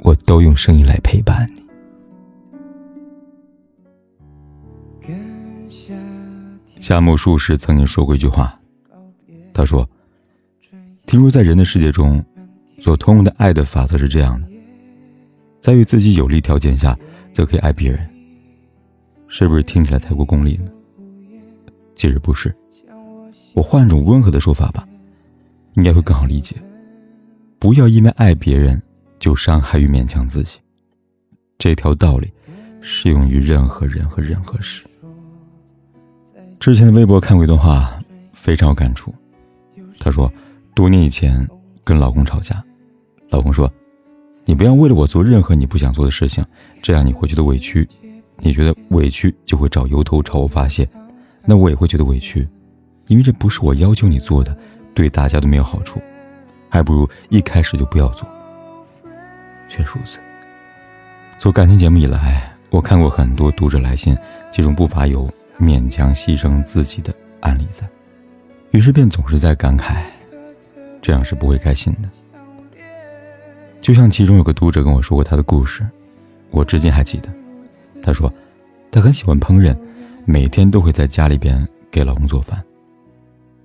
我都用声音来陪伴你。夏目漱石曾经说过一句话，他说：“听说在人的世界中，所通用的爱的法则是这样的，在与自己有利条件下，则可以爱别人。是不是听起来太过功利呢？其实不是，我换一种温和的说法吧，应该会更好理解。不要因为爱别人，就伤害与勉强自己。这条道理，适用于任何人和任何事。”之前的微博看过一段话，非常有感触。他说，多年以前跟老公吵架，老公说：“你不要为了我做任何你不想做的事情，这样你会觉得委屈，你觉得委屈就会找由头朝我发泄，那我也会觉得委屈，因为这不是我要求你做的，对大家都没有好处，还不如一开始就不要做。”却如此。做感情节目以来，我看过很多读者来信，其中不乏有。勉强牺牲自己的案例在，于是便总是在感慨，这样是不会开心的。就像其中有个读者跟我说过他的故事，我至今还记得。他说，他很喜欢烹饪，每天都会在家里边给老公做饭，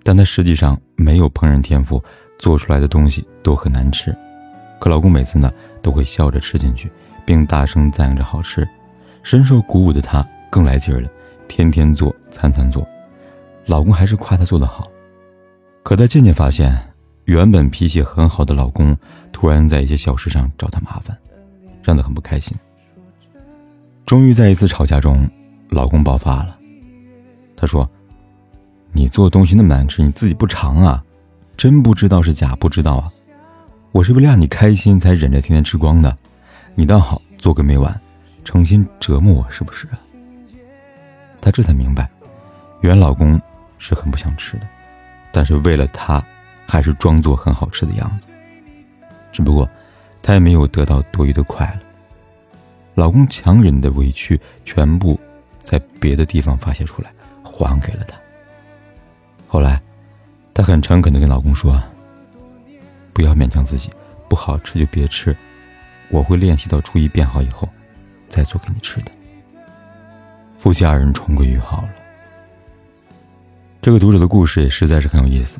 但他实际上没有烹饪天赋，做出来的东西都很难吃。可老公每次呢都会笑着吃进去，并大声赞扬着好吃，深受鼓舞的她更来劲儿了。天天做，餐餐做，老公还是夸她做得好。可她渐渐发现，原本脾气很好的老公，突然在一些小事上找她麻烦，让她很不开心。终于在一次吵架中，老公爆发了。他说：“你做东西那么难吃，你自己不尝啊？真不知道是假不知道啊？我是为了让你开心才忍着天天吃光的，你倒好，做个没完，成心折磨我是不是？”她这才明白，原老公是很不想吃的，但是为了她，还是装作很好吃的样子。只不过，她也没有得到多余的快乐。老公强忍的委屈，全部在别的地方发泄出来，还给了她。后来，她很诚恳的跟老公说：“不要勉强自己，不好吃就别吃，我会练习到厨艺变好以后，再做给你吃的。”夫妻二人重归于好了。这个读者的故事也实在是很有意思，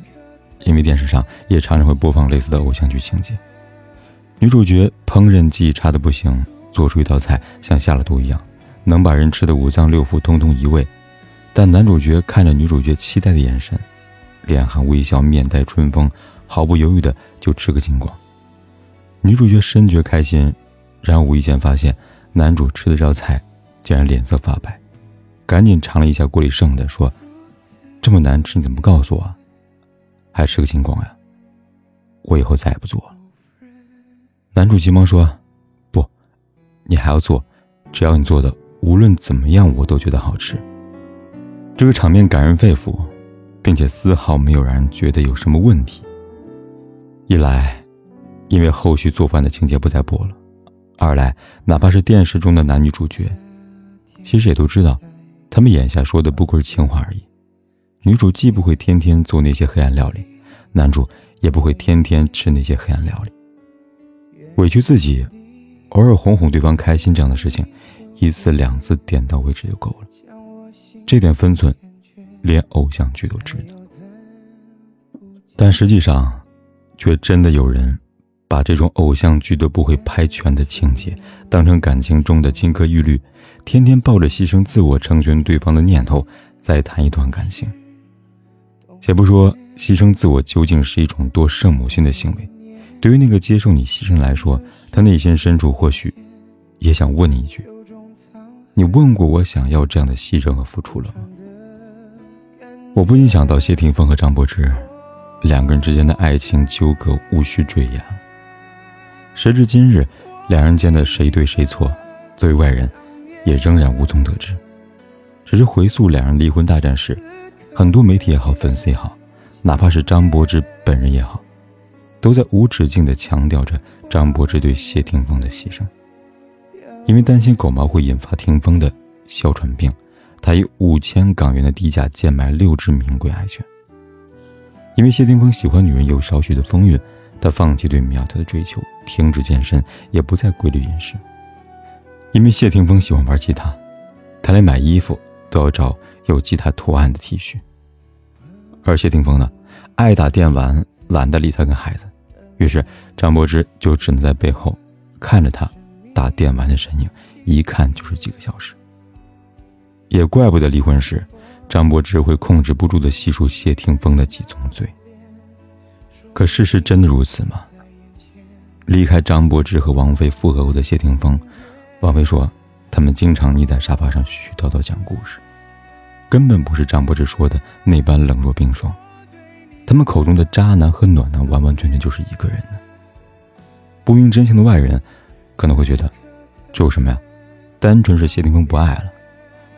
因为电视上也常常会播放类似的偶像剧情节。女主角烹饪技艺差的不行，做出一道菜像下了毒一样，能把人吃的五脏六腑通通移位。但男主角看着女主角期待的眼神，脸含微笑，面带春风，毫不犹豫的就吃个精光。女主角深觉开心，然后无意间发现男主吃的这道菜竟然脸色发白。赶紧尝了一下锅里剩的，说：“这么难吃，你怎么不告诉我？还吃个精光呀！我以后再也不做了。”男主急忙说：“不，你还要做，只要你做的，无论怎么样，我都觉得好吃。”这个场面感人肺腑，并且丝毫没有让人觉得有什么问题。一来，因为后续做饭的情节不再播了；二来，哪怕是电视中的男女主角，其实也都知道。他们眼下说的不过是情话而已。女主既不会天天做那些黑暗料理，男主也不会天天吃那些黑暗料理。委屈自己，偶尔哄哄对方开心，这样的事情，一次两次点到为止就够了。这点分寸，连偶像剧都知道。但实际上，却真的有人。把这种偶像剧都不会拍全的情节当成感情中的金科玉律，天天抱着牺牲自我成全对方的念头再谈一段感情。且不说牺牲自我究竟是一种多圣母心的行为，对于那个接受你牺牲来说，他内心深处或许也想问你一句：你问过我想要这样的牺牲和付出了吗？我不禁想到谢霆锋和张柏芝两个人之间的爱情纠葛，无需赘言。时至今日，两人间的谁对谁错，作为外人，也仍然无从得知。只是回溯两人离婚大战时，很多媒体也好，粉丝也好，哪怕是张柏芝本人也好，都在无止境地强调着张柏芝对谢霆锋的牺牲。因为担心狗毛会引发霆锋的哮喘病，他以五千港元的低价贱卖六只名贵爱犬。因为谢霆锋喜欢女人有少许的风韵，他放弃对苗条的追求，停止健身，也不再规律饮食。因为谢霆锋喜欢玩吉他，他连买衣服。都要找有吉他图案的 T 恤，而谢霆锋呢，爱打电玩，懒得理他跟孩子，于是张柏芝就只能在背后看着他打电玩的身影，一看就是几个小时。也怪不得离婚时，张柏芝会控制不住的细数谢霆锋的几宗罪。可事实真的如此吗？离开张柏芝和王菲复合后的谢霆锋，王菲说，他们经常腻在沙发上絮絮叨叨讲故事。根本不是张柏芝说的那般冷若冰霜，他们口中的渣男和暖男完完全全就是一个人呢。不明真相的外人可能会觉得，这有什么呀？单纯是谢霆锋不爱了，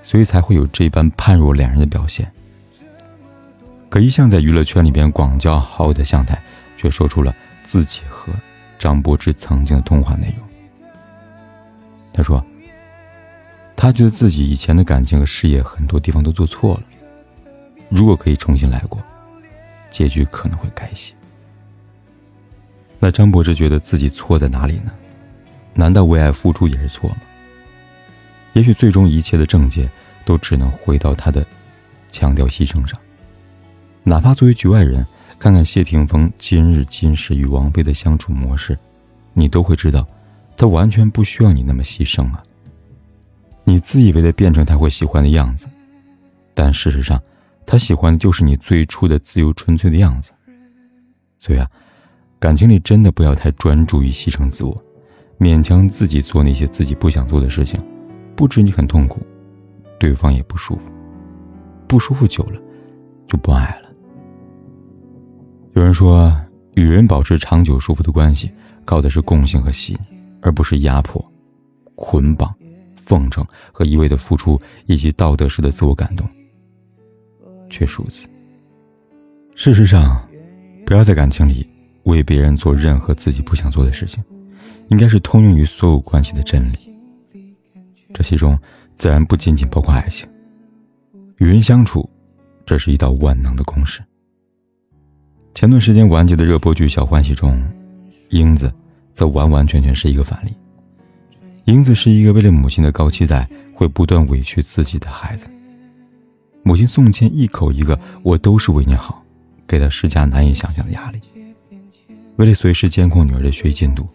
所以才会有这般判若两人的表现。可一向在娱乐圈里边广交好友的向太，却说出了自己和张柏芝曾经的通话内容。他说。他觉得自己以前的感情和事业很多地方都做错了，如果可以重新来过，结局可能会改写。那张柏芝觉得自己错在哪里呢？难道为爱付出也是错吗？也许最终一切的症结都只能回到他的强调牺牲上。哪怕作为局外人，看看谢霆锋今日今时与王菲的相处模式，你都会知道，他完全不需要你那么牺牲啊。你自以为的变成他会喜欢的样子，但事实上，他喜欢的就是你最初的自由纯粹的样子。所以啊，感情里真的不要太专注于牺牲自我，勉强自己做那些自己不想做的事情，不止你很痛苦，对方也不舒服，不舒服久了，就不爱了。有人说，与人保持长久舒服的关系，靠的是共性和吸引，而不是压迫、捆绑。奉承和一味的付出，以及道德式的自我感动，却如此。事实上，不要在感情里为别人做任何自己不想做的事情，应该是通用于所有关系的真理。这其中自然不仅仅包括爱情，与人相处，这是一道万能的公式。前段时间完结的热播剧《小欢喜》中，英子则完完全全是一个反例。英子是一个为了母亲的高期待会不断委屈自己的孩子。母亲宋茜一口一个“我都是为你好”，给她施加难以想象的压力。为了随时监控女儿的学习进度，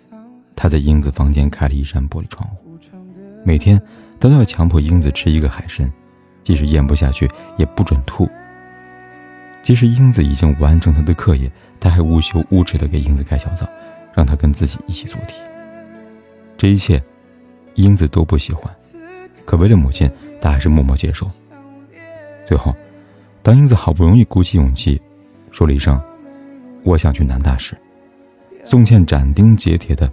她在英子房间开了一扇玻璃窗户，每天他都要强迫英子吃一个海参，即使咽不下去也不准吐。即使英子已经完成她的课业，她还无休无止地给英子开小灶，让她跟自己一起做题。这一切。英子都不喜欢，可为了母亲，她还是默默接受。最后，当英子好不容易鼓起勇气，说了一声“我想去南大”时，宋茜斩钉截铁的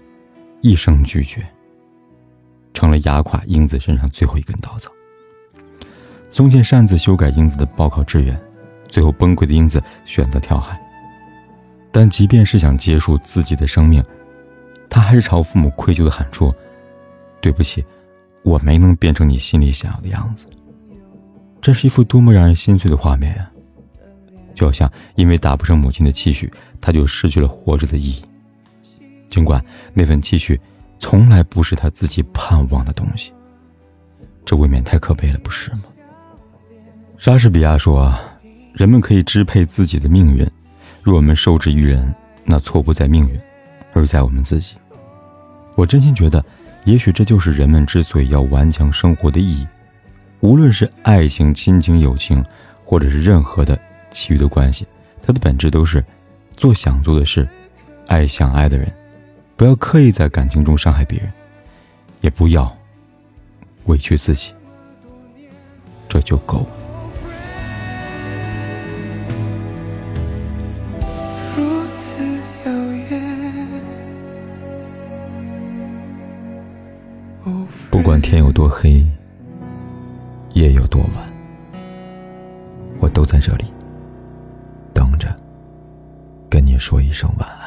一声拒绝，成了压垮英子身上最后一根稻草。宋茜擅自修改英子的报考志愿，最后崩溃的英子选择跳海。但即便是想结束自己的生命，她还是朝父母愧疚的喊出。对不起，我没能变成你心里想要的样子。这是一幅多么让人心碎的画面呀！就好像因为达不成母亲的期许，他就失去了活着的意义。尽管那份期许从来不是他自己盼望的东西，这未免太可悲了，不是吗？莎士比亚说：“人们可以支配自己的命运，若我们受制于人，那错不在命运，而在我们自己。”我真心觉得。也许这就是人们之所以要顽强生活的意义。无论是爱情、亲情、友情，或者是任何的其余的关系，它的本质都是做想做的事，爱想爱的人。不要刻意在感情中伤害别人，也不要委屈自己，这就够了。不管天有多黑，夜有多晚，我都在这里等着，跟你说一声晚安。